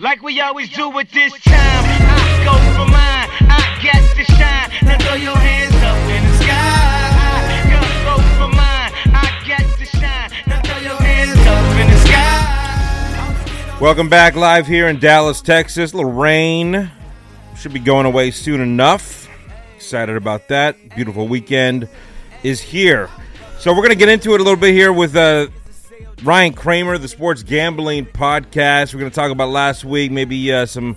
Like we always do at this time, I go for mine. I get to shine. Now throw your hands up in the sky. I go for mine. I to shine. Throw your hands up in the sky. Welcome back live here in Dallas, Texas. rain should be going away soon enough. Excited about that. Beautiful weekend is here. So we're going to get into it a little bit here with uh, Ryan Kramer, the Sports Gambling Podcast. We're going to talk about last week, maybe uh, some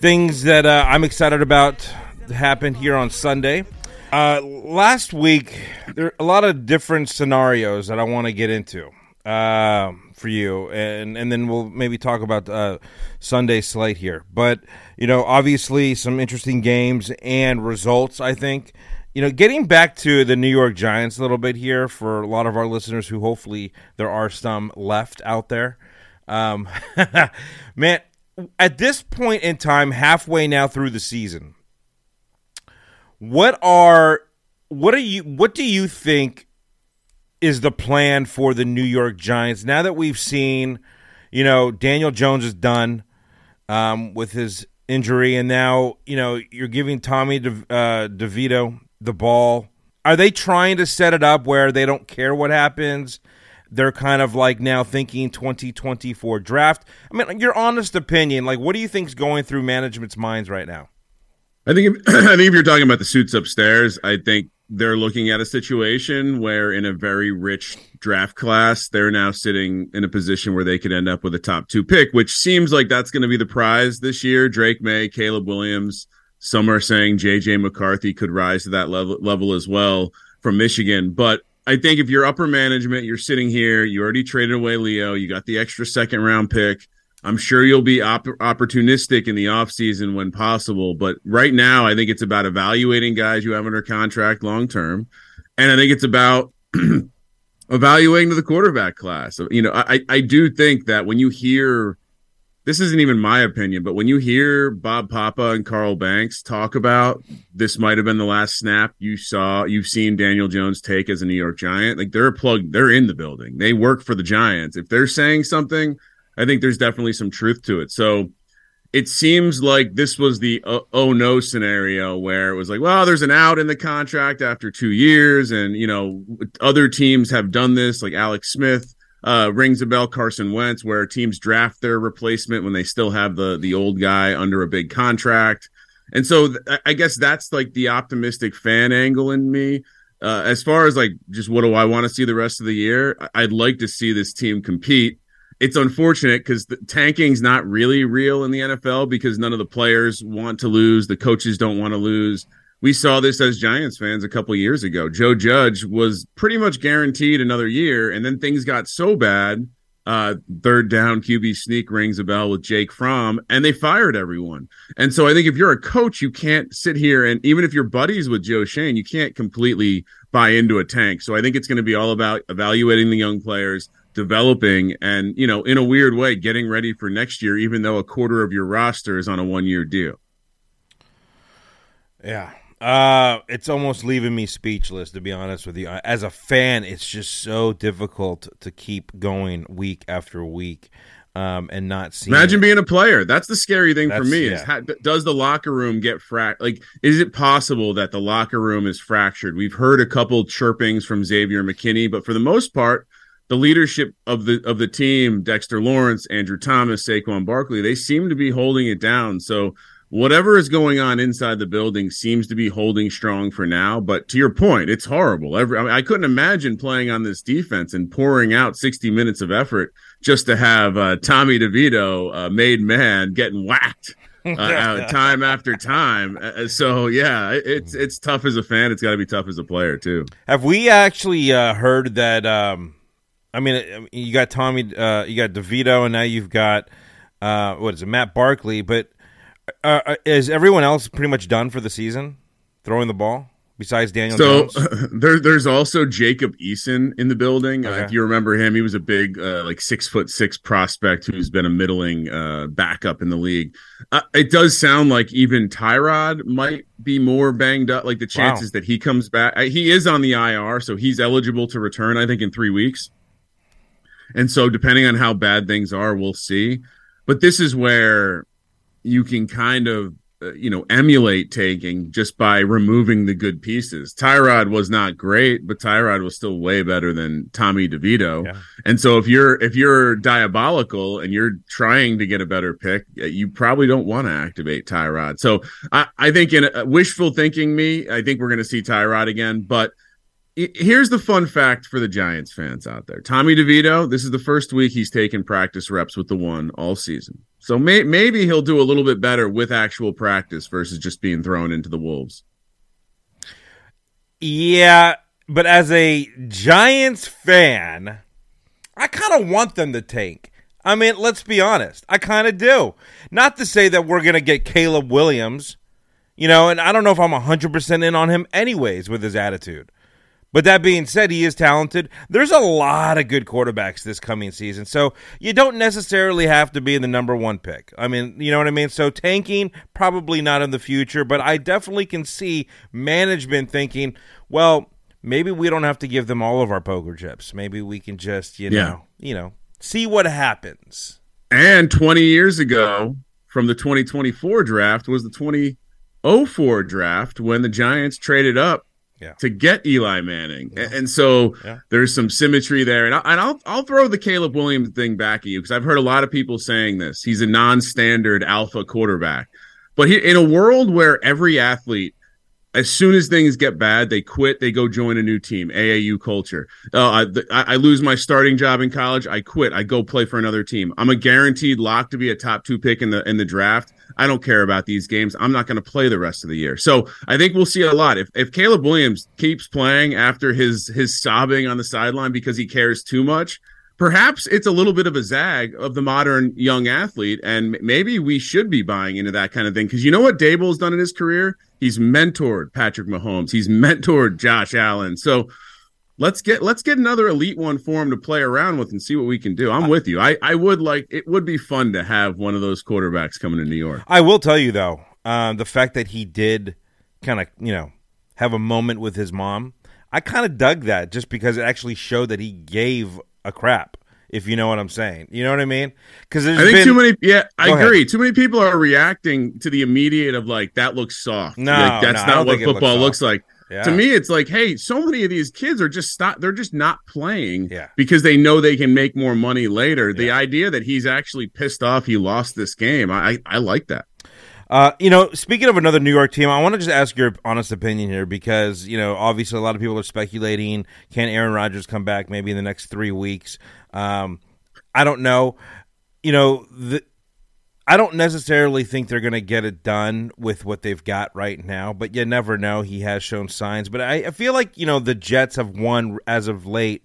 things that uh, I'm excited about happened here on Sunday. Uh, last week, there are a lot of different scenarios that I want to get into uh, for you, and and then we'll maybe talk about uh, Sunday slate here. But you know, obviously, some interesting games and results. I think you know, getting back to the New York Giants a little bit here for a lot of our listeners who hopefully there are some left out there. Um, man, at this point in time, halfway now through the season, what are what are you what do you think is the plan for the New York Giants now that we've seen, you know, Daniel Jones is done um, with his injury, and now you know you're giving Tommy De, uh, DeVito the ball? Are they trying to set it up where they don't care what happens? They're kind of like now thinking 2024 draft. I mean, your honest opinion, like, what do you think's going through management's minds right now? I think if, I think if you're talking about the suits upstairs, I think they're looking at a situation where in a very rich draft class, they're now sitting in a position where they could end up with a top two pick, which seems like that's going to be the prize this year. Drake Maye, Caleb Williams, some are saying JJ McCarthy could rise to that level level as well from Michigan. But I think if you're upper management, you're sitting here, you already traded away Leo, you got the extra second round pick. I'm sure you'll be op- opportunistic in the offseason when possible. But right now, I think it's about evaluating guys you have under contract long term. And I think it's about evaluating the quarterback class. You know, I, I do think that when you hear this isn't even my opinion, but when you hear Bob Papa and Carl Banks talk about this might have been the last snap you saw, you've seen Daniel Jones take as a New York Giant, like they're plugged, they're in the building. They work for the Giants. If they're saying something, I think there's definitely some truth to it. So it seems like this was the uh, oh no scenario where it was like, well, there's an out in the contract after two years. And, you know, other teams have done this, like Alex Smith uh, rings a bell. Carson Wentz, where teams draft their replacement when they still have the the old guy under a big contract, and so th- I guess that's like the optimistic fan angle in me. Uh, as far as like just what do I want to see the rest of the year? I'd like to see this team compete. It's unfortunate because tanking's not really real in the NFL because none of the players want to lose, the coaches don't want to lose we saw this as Giants fans a couple years ago. Joe Judge was pretty much guaranteed another year, and then things got so bad. Uh, third down QB sneak rings a bell with Jake Fromm, and they fired everyone. And so I think if you're a coach, you can't sit here and even if you're buddies with Joe Schoen, you can't completely buy into a tank. So I think it's going to be all about evaluating the young players, developing, and you know, in a weird way, getting ready for next year, even though a quarter of your roster is on a one year deal. Yeah, uh, it's almost leaving me speechless to be honest with you. As a fan, it's just so difficult to keep going week after week. Um, and not see. Imagine being a player. That's the scary thing That's, for me. Is how, does the locker room get frac? Like, is it possible that the locker room is fractured? We've heard a couple chirpings from Xavier McKinney, but for the most part, the leadership of the of the team, Dexter Lawrence, Andrew Thomas, Saquon Barkley, they seem to be holding it down. So whatever is going on inside the building seems to be holding strong for now. But to your point, it's horrible. Every, I, mean, I couldn't imagine playing on this defense and pouring out 60 minutes of effort just to have uh, Tommy DeVito, uh, made man, getting whacked. Uh, uh time after time. Uh, uh, so yeah, it's it's tough as a fan. It's got to be tough as a player too. Have we actually heard that? Um, I mean, you got Tommy, you got DeVito, and now you've got what is it, Matt Barkley? But uh, uh, is everyone else pretty much done for the season throwing the ball besides Daniel so, Jones? there, there's also Jacob Eason in the building. Okay. Uh, if you remember him, he was a big, uh, like six foot six prospect who's been a middling uh, backup in the league. Uh, it does sound like even Tyrod might be more banged up. Like the chances wow. that he comes back, he is on the IR, so he's eligible to return. I think in three weeks. And so, depending on how bad things are, we'll see. but this is where you can kind of uh, you know emulate taking just by removing the good pieces. Tyrod was not great, but Tyrod was still way better than Tommy DeVito. Yeah. And so if you're if you're diabolical and you're trying to get a better pick, uh, you probably don't want to activate Tyrod. So I, I think in uh, wishful thinking, me, I think we're going to see Tyrod again, but. Here's the fun fact for the Giants fans out there. Tommy DeVito, this is the first week he's taken practice reps with the one all season. So may, maybe he'll do a little bit better with actual practice versus just being thrown into the wolves. Yeah, but as a Giants fan, I kind of want them to tank. I mean, let's be honest. I kind of do. Not to say that we're going to get Caleb Williams, you know, and I don't know if I'm 100% in on him anyways with his attitude. But that being said, he is talented. There's a lot of good quarterbacks this coming season. So you don't necessarily have to be the number one pick. I mean, you know what I mean? So tanking, probably not in the future, but I definitely can see management thinking, well, maybe we don't have to give them all of our poker chips. Maybe we can just, you know, you know, see what happens. And 20 years ago, from the 2024 draft, was the 2004 draft when the Giants traded up Yeah. to get Eli Manning. A- And, so Yeah. there's some symmetry there. And, I, and I'll, I'll throw the Caleb Williams thing back at you because I've heard a lot of people saying this. He's a non standard alpha quarterback. But he, in a world where every athlete as soon as things get bad, they quit. They go join a new team. AAU culture. Uh, I, I I lose my starting job in college. I quit. I go play for another team. I'm a guaranteed lock to be a top two pick in the in the draft. I don't care about these games. I'm not going to play the rest of the year. So I think we'll see a lot. If if Caleb Williams keeps playing after his his sobbing on the sideline because he cares too much, perhaps it's a little bit of a zag of the modern young athlete, and maybe we should be buying into that kind of thing. Because you know what Daboll's done in his career? He's mentored Patrick Mahomes. He's mentored Josh Allen. So let's get let's get another elite one for him to play around with and see what we can do. I'm with you. I I would like it would be fun to have one of those quarterbacks coming to New York. I will tell you though, um, the fact that he did kind of, you know, have a moment with his mom, I kind of dug that just because it actually showed that he gave a crap. If you know what I'm saying, you know what I mean? Because I think too many. Yeah, I Go ahead. agree. Too many people are reacting to the immediate of like that looks soft. No, Like, that's no, not what looks football soft. looks like. Yeah. To me, it's like, hey, so many of these kids are just stop. They're just not playing Yeah. because they know they can make more money later. The idea that he's actually pissed off he lost this game, I I, I like that. Uh, you know, speaking of another New York team, I want to just ask your honest opinion here because you know, obviously, a lot of people are speculating can Aaron Rodgers come back maybe in the next three weeks. Um, I don't know. You know, the, I don't necessarily think they're going to get it done with what they've got right now, but you never know. He has shown signs, but I, I feel like you know the Jets have won as of late,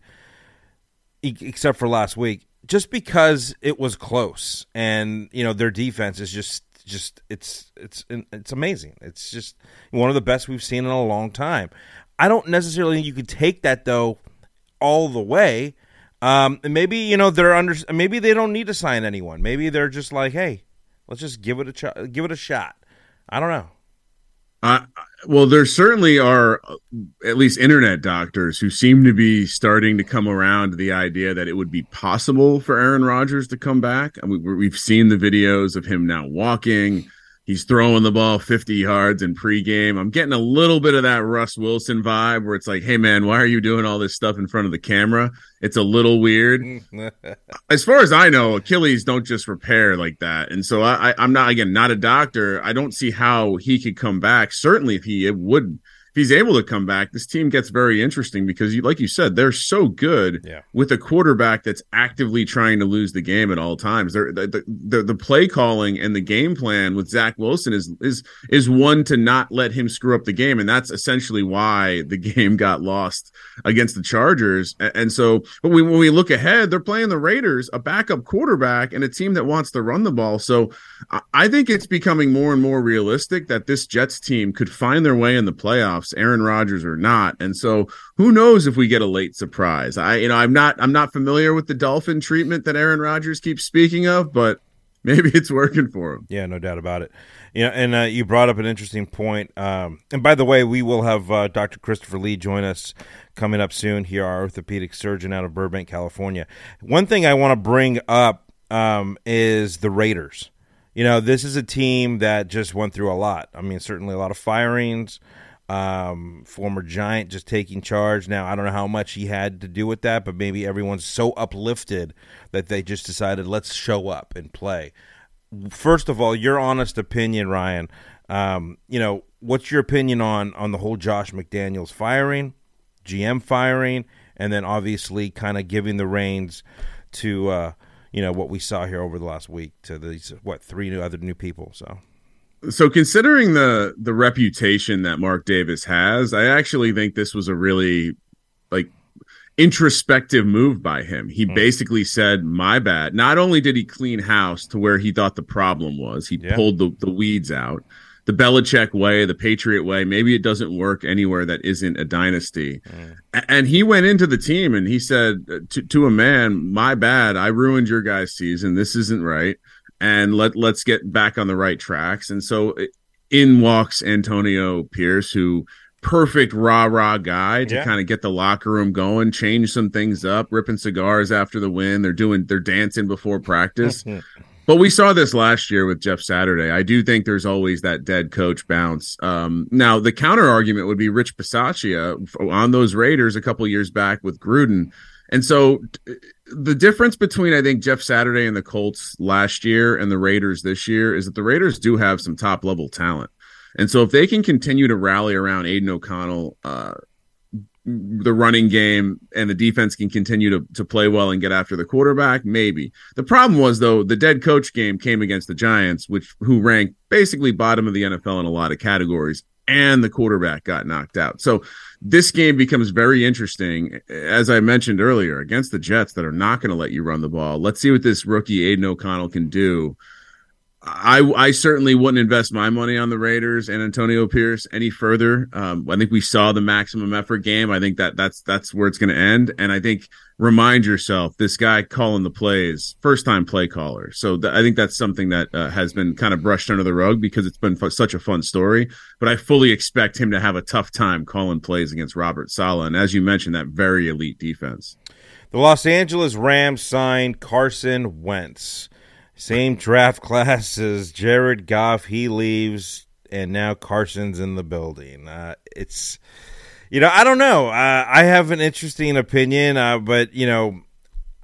except for last week, just because it was close, and you know their defense is just just it's it's it's amazing. It's just one of the best we've seen in a long time. I don't necessarily think you could take that though all the way. Um, maybe you know they're under. Maybe they don't need to sign anyone. Maybe they're just like, hey, let's just give it a ch- give it a shot. I don't know. Uh, well, there certainly are uh, at least internet doctors who seem to be starting to come around to the idea that it would be possible for Aaron Rodgers to come back. I mean, we've seen the videos of him now walking. He's throwing the ball 50 yards in pregame. I'm getting a little bit of that Russ Wilson vibe where it's like, hey, man, why are you doing all this stuff in front of the camera? It's a little weird as far as I know, Achilles don't just repair like that. And so I, I, I'm not again not a doctor. I don't see how he could come back. Certainly, if he it would, if he's able to come back, this team gets very interesting because, you, like you said, they're so good Yeah. with a quarterback that's actively trying to lose the game at all times. They're, the, the the play calling and the game plan with Zach Wilson is is is one to not let him screw up the game, and that's essentially why the game got lost against the Chargers. And so, but we, when we look ahead, they're playing the Raiders, a backup quarterback, and a team that wants to run the ball. So I think it's becoming more and more realistic that this Jets team could find their way in the playoffs, Aaron Rodgers or not. And so, who knows if we get a late surprise? I, you know, I'm not, I'm not familiar with the Dolphin treatment that Aaron Rodgers keeps speaking of, but maybe it's working for him. Yeah, no doubt about it. You know, and uh, you brought up an interesting point. Um, and by the way, we will have uh, Dr. Christopher Lee join us coming up soon here, our orthopedic surgeon out of Burbank, California. One thing I want to bring up um, is the Raiders. You know, this is a team that just went through a lot. I mean, certainly a lot of firings. Um, former Giant just taking charge. Now, I don't know how much he had to do with that, but maybe everyone's so uplifted that they just decided, let's show up and play. First of all, your honest opinion, Ryan. Um, you know, what's your opinion on on the whole Josh McDaniels firing, GM firing, and then obviously kind of giving the reins to uh, you know what we saw here over the last week to these what three new other new people. So so considering the the reputation that Mark Davis has, I actually think this was a really like introspective move by him. He mm. basically said, "My bad." Not only did he clean house to where he thought the problem was, he yeah. pulled the, the weeds out. The Belichick way, the Patriot way, maybe it doesn't work anywhere that isn't a dynasty. Mm. And he went into the team and he said to, to a man, "My bad. I ruined your guys' season. This isn't right." And let let's get back on the right tracks. And so in walks Antonio Pierce, who perfect rah rah guy to yeah. kind of get the locker room going, change some things up, ripping cigars after the win. They're doing they're dancing before practice. but we saw this last year with Jeff Saturday. I do think there's always that dead coach bounce. Um, now the counter argument would be Rich Bisaccia on those Raiders a couple years back with Gruden. And so the difference between I think Jeff Saturday and the Colts last year and the Raiders this year is that the Raiders do have some top level talent. And so if they can continue to rally around Aidan O'Connell, uh, the running game and the defense can continue to, to play well and get after the quarterback, maybe. The problem was though, the dead coach game came against the Giants, which who ranked basically bottom of the NFL in a lot of categories, and the quarterback got knocked out. So this game becomes very interesting, as I mentioned earlier, against the Jets that are not going to let you run the ball. Let's see what this rookie Aidan O'Connell can do. I I certainly wouldn't invest my money on the Raiders and Antonio Pierce any further. Um, I think we saw the maximum effort game. I think that that's that's where it's going to end. And I think remind yourself this guy calling the plays, first time play caller. So th- I think that's something that uh, has been kind of brushed under the rug because it's been f- such a fun story. But I fully expect him to have a tough time calling plays against Robert Saleh and as you mentioned, that very elite defense. The Los Angeles Rams signed Carson Wentz. Same draft class as Jared Goff. He leaves, and now Carson's in the building. Uh, it's, you know, I don't know. Uh, I have an interesting opinion, uh, but you know,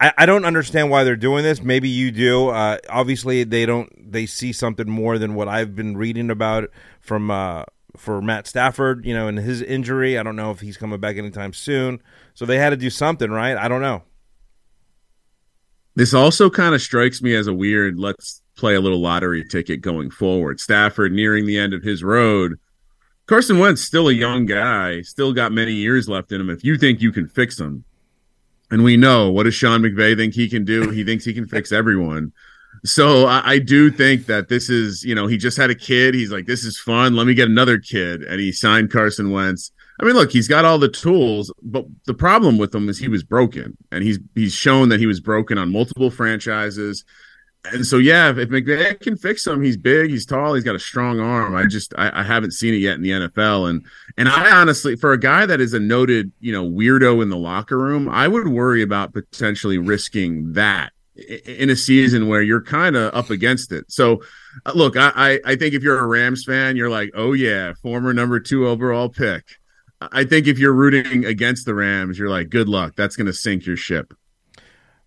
I, I, don't understand why they're doing this. Maybe you do. Uh, obviously, they don't. They see something more than what I've been reading about from uh, for Matt Stafford. You know, and his injury. I don't know if he's coming back anytime soon. So they had to do something, right? I don't know. This also kind of strikes me as a weird let's play a little lottery ticket going forward. Stafford nearing the end of his road. Carson Wentz still a young guy, still got many years left in him. If you think you can fix him, and we know what does Sean McVay think he can do? He thinks he can fix everyone. So I, I, do think that this is, you know, he just had a kid. He's like, this is fun. Let me get another kid, and he signed Carson Wentz. I mean, look, he's got all the tools, but the problem with him is he was broken, and he's he's shown that he was broken on multiple franchises. And so, yeah, if McVay can fix him, he's big, he's tall, he's got a strong arm. I just I, I haven't seen it yet in the NFL, and and I honestly, for a guy that is a noted you know weirdo in the locker room, I would worry about potentially risking that in a season where you're kind of up against it. So, uh, look, I, I think if you're a Rams fan, you're like, oh yeah, former number two overall pick. I think if you're rooting against the Rams, you're like, good luck. That's going to sink your ship.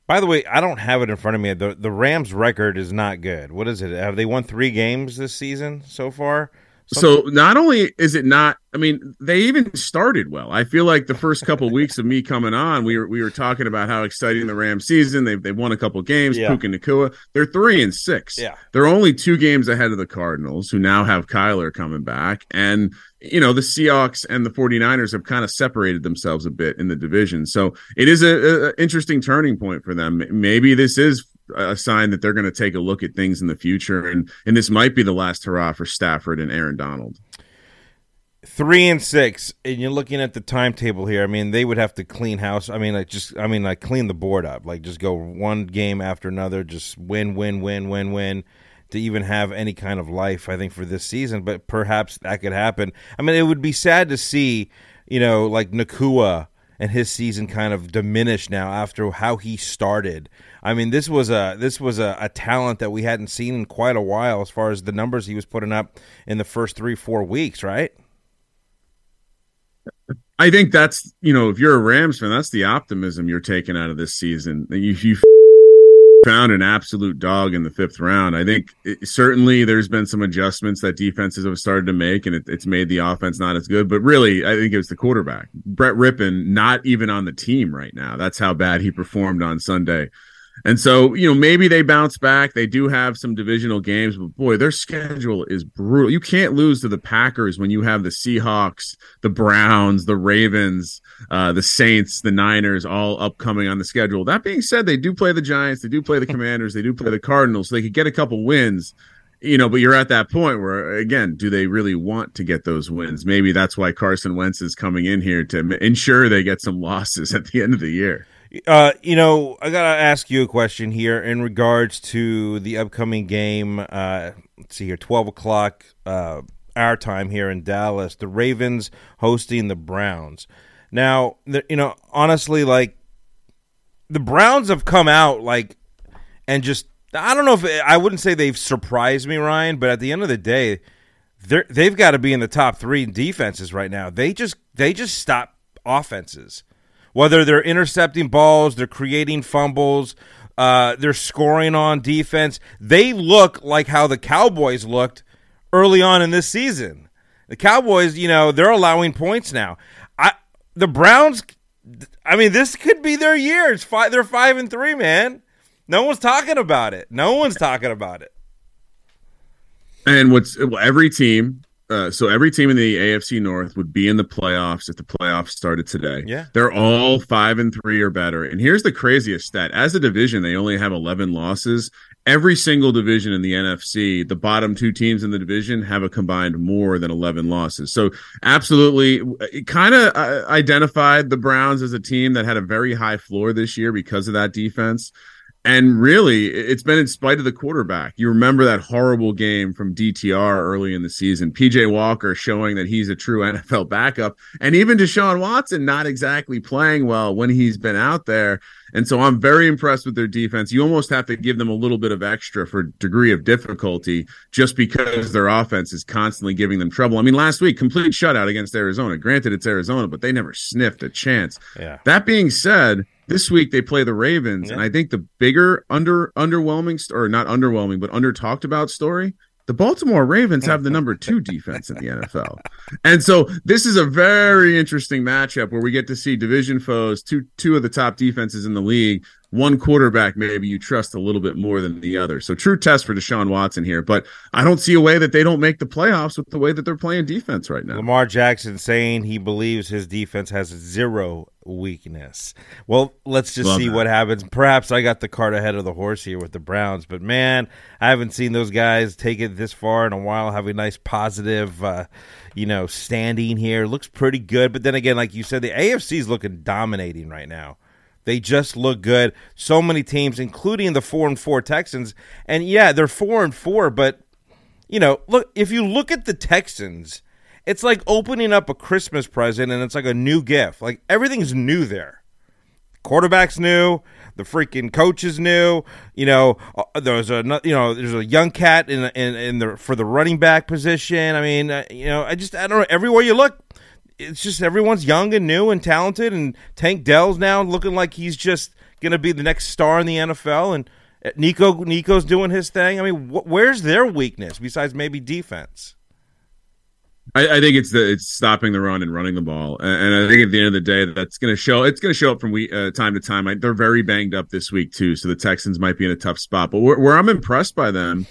By the way, I don't have it in front of me. The the Rams record is not good. What is it? Have they won 3 games this season so far? Something? So not only is it not, I mean, they even started well. I feel like the first couple of weeks of me coming on, we were we were talking about how exciting the Rams season. They've they've won a couple games. Yeah. Puka Nacua. They're three and six. Yeah. They're only two games ahead of the Cardinals, who now have Kyler coming back. And you know, the Seahawks and the 49ers have kind of separated themselves a bit in the division. So it is a, a interesting turning point for them. Maybe this is a sign that they're going to take a look at things in the future, and and this might be the last hurrah for Stafford and Aaron Donald. Three and six, and you're looking at the timetable here. I mean, they would have to clean house. I mean, like just, I mean, like clean the board up, like just go one game after another, just win, win, win, win, win to even have any kind of life, I think, for this season. But perhaps that could happen. I mean, it would be sad to see, you know, like Nacua and his season kind of diminished now after how he started. I mean, this was a this was a, a, talent that we hadn't seen in quite a while as far as the numbers he was putting up in the first three four weeks, right? I think that's you know if you're a Rams fan, that's the optimism you're taking out of this season. You, you found an absolute dog in the fifth round. I think it, certainly there's been some adjustments that defenses have started to make, and it, it's made the offense not as good. But really, I think it was the quarterback, Brett Rypien, not even on the team right now. That's how bad he performed on Sunday. And so, you know, maybe they bounce back. They do have some divisional games, but boy, their schedule is brutal. You can't lose to the Packers when you have the Seahawks, the Browns, the Ravens, uh, the Saints, the Niners all upcoming on the schedule. That being said, they do play the Giants, they do play the Commanders, they do play the Cardinals, so they could get a couple wins. You know, but you're at that point where, again, do they really want to get those wins? Maybe that's why Carson Wentz is coming in here to ensure they get some losses at the end of the year. Uh, you know, I gotta ask you a question here in regards to the upcoming game. Uh, let's see here, twelve o'clock uh, our time here in Dallas. The Ravens hosting the Browns. Now, the, you know, honestly, like the Browns have come out like and just I don't know if I wouldn't say they've surprised me, Ryan, but at the end of the day, they they've got to be in the top three defenses right now. They just they just stop offenses whether they're intercepting balls, they're creating fumbles, uh, they're scoring on defense. They look like how the Cowboys looked early on in this season. The Cowboys, you know, they're allowing points now. I the Browns, I mean, this could be their year. It's five. They're five and three, man. No one's talking about it. No one's talking about it. And what's every team uh, so every team in the AFC North would be in the playoffs if the playoffs started today. Yeah, they're all five and three or better. And here's the craziest stat: as a division, they only have eleven losses. Every single division in the NFC, the bottom two teams in the division have a combined more than eleven losses. So absolutely, it kind of uh, identified the Browns as a team that had a very high floor this year because of that defense. And really, it's been in spite of the quarterback. You remember that horrible game from DTR early in the season. PJ Walker showing that he's a true NFL backup, and even Deshaun Watson not exactly playing well when he's been out there. And so I'm very impressed with their defense. You almost have to give them a little bit of extra for degree of difficulty just because their offense is constantly giving them trouble. I mean, last week, complete shutout against Arizona. Granted, it's Arizona, but they never sniffed a chance. Yeah. That being said, this week they play the Ravens, yeah. and I think the bigger under underwhelming or not underwhelming, but under talked about story. The Baltimore Ravens have the number two defense in the NFL. And so this is a very interesting matchup where we get to see division foes, two two of the top defenses in the league one quarterback maybe you trust a little bit more than the other. So true test for Deshaun Watson here, but I don't see a way that they don't make the playoffs with the way that they're playing defense right now. Lamar Jackson saying he believes his defense has zero weakness. Well, let's just Love see that. what happens. Perhaps I got the cart ahead of the horse here with the Browns, but man, I haven't seen those guys take it this far in a while. Have a nice positive, uh, you know, standing here. Looks pretty good, but then again, like you said, the AFC is looking dominating right now. They just look good. So many teams, including the four and four Texans, and yeah, they're four and four. But you know, look if you look at the Texans, it's like opening up a Christmas present, and it's like a new gift. Like everything's new there. Quarterback's new. The freaking coach is new. You know, uh, there's a you know there's a young cat in in, in the for the running back position. I mean, uh, you know, I just I don't know. Everywhere you look, it's just everyone's young and new and talented, and Tank Dell's now looking like he's just going to be the next star in the NFL, and uh, Nico Nico's doing his thing. I mean, wh- where's their weakness besides maybe defense? I, I, think it's the it's stopping the run and running the ball, and, and I think at the end of the day, that's going to show. It's going to show up from uh, time to time. I, they're very banged up this week too, so the Texans might be in a tough spot. But where I'm impressed by them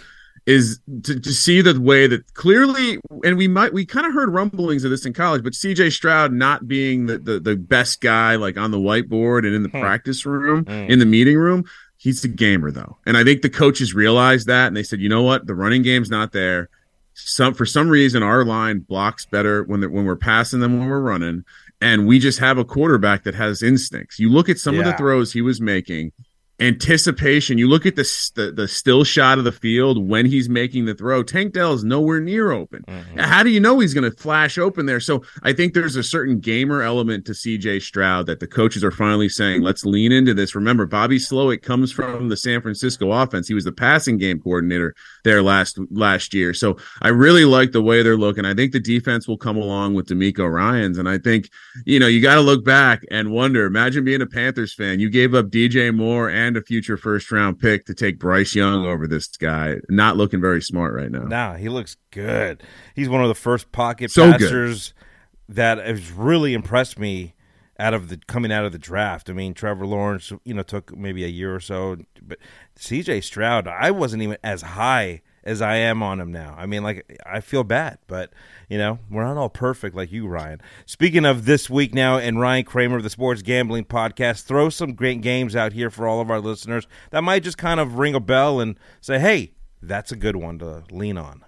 is to, to see the way that clearly, and we might, we kind of heard rumblings of this in college, but CJ Stroud not being the, the, the best guy like on the whiteboard and in the hmm. practice room, hmm. in the meeting room, he's a gamer though. And I think the coaches realized that and they said, you know what, the running game's not there. Some for some reason our line blocks better when when we're passing them when we're running, and we just have a quarterback that has instincts. You look at some yeah. of the throws he was making anticipation. You look at the, the, the still shot of the field when he's making the throw. Tank Dell is nowhere near open. Mm-hmm. How do you know he's going to flash open there? So I think there's a certain gamer element to CJ Stroud that the coaches are finally saying, let's lean into this. Remember, Bobby Slowik comes from the San Francisco offense. He was the passing game coordinator there last last year. So I really like the way they're looking. I think the defense will come along with DeMeco Ryans, and I think you know you got to look back and wonder. Imagine being a Panthers fan. You gave up DJ Moore and a future first round pick to take Bryce Young over this guy. Not looking very smart right now. Nah, he looks good. He's one of the first pocket so passers good. that has really impressed me out of the coming out of the draft. I mean, Trevor Lawrence, you know, took maybe a year or so, but C.J. Stroud, I wasn't even as high as I am on him now. I mean, like I feel bad, but you know, we're not all perfect like you, Ryan. Speaking of this week now, and Ryan Kramer of the Sports Gambling Podcast, throw some great games out here for all of our listeners that might just kind of ring a bell and say, "Hey, that's a good one to lean on."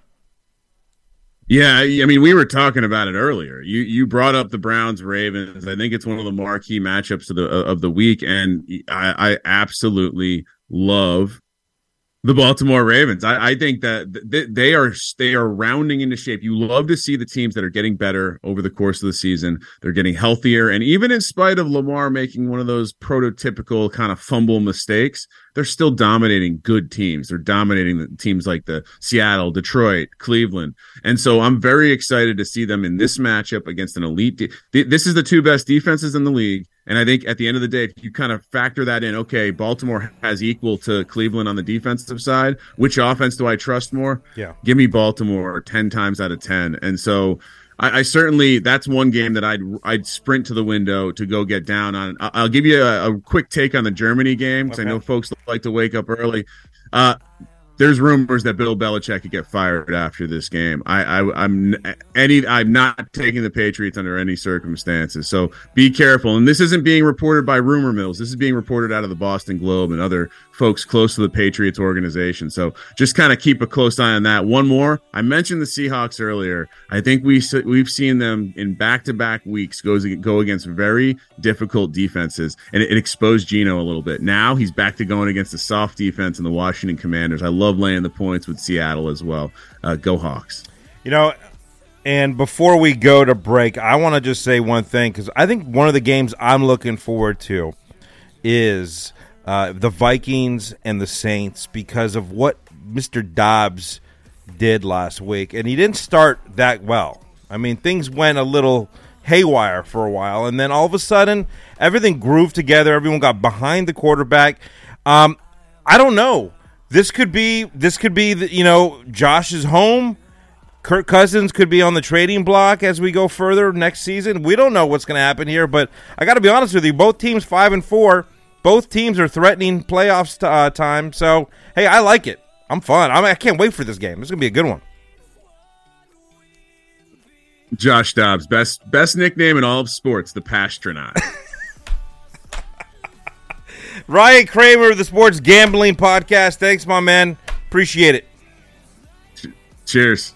Yeah, I mean, we were talking about it earlier. You you brought up the Browns Ravens. I think it's one of the marquee matchups of the of the week, and I, I absolutely love the Baltimore Ravens. I, I think that they are they are rounding into shape. You love to see the teams that are getting better over the course of the season. They're getting healthier, and even in spite of Lamar making one of those prototypical kind of fumble mistakes, they're still dominating good teams. They're dominating the teams like the Seattle, Detroit, Cleveland, and so I'm very excited to see them in this matchup against an elite. De- this is the two best defenses in the league. And I think at the end of the day, if you kind of factor that in, okay, Baltimore has equal to Cleveland on the defensive side. Which offense do I trust more? Yeah. Give me Baltimore 10 times out of 10. And so I, I certainly, that's one game that I'd, I'd sprint to the window to go get down on. I'll give you a, a quick take on the Germany game because okay. I know folks like to wake up early. Uh, there's rumors that Bill Belichick could get fired after this game. I, I am any I'm not taking the Patriots under any circumstances. So be careful. And this isn't being reported by rumor mills. This is being reported out of the Boston Globe and other folks close to the Patriots organization. So just kind of keep a close eye on that. One more. I mentioned the Seahawks earlier. I think we we've seen them in back-to-back weeks go go against very difficult defenses, and it, it exposed Geno a little bit. Now he's back to going against the soft defense and the Washington Commanders. I love laying the points with Seattle as well. Uh, go Hawks. You know, and before we go to break, I want to just say one thing because I think one of the games I'm looking forward to is uh, the Vikings and the Saints because of what Mr. Dobbs did last week. And he didn't start that well. I mean, things went a little haywire for a while, and then all of a sudden, everything grooved together. Everyone got behind the quarterback. Um, I don't know. This could be this could be the, you know Josh's home. Kirk Cousins could be on the trading block as we go further next season. We don't know what's going to happen here, but I got to be honest with you. Both teams five and four. Both teams are threatening playoffs t- uh, time. So, hey, I like it. I'm fun. I'm, I can't wait for this game. It's going to be a good one. Josh Dobbs, best best nickname in all of sports, the Passtronaut. Ryan Kramer of the Sports Gambling Podcast. Thanks, my man. Appreciate it. Cheers.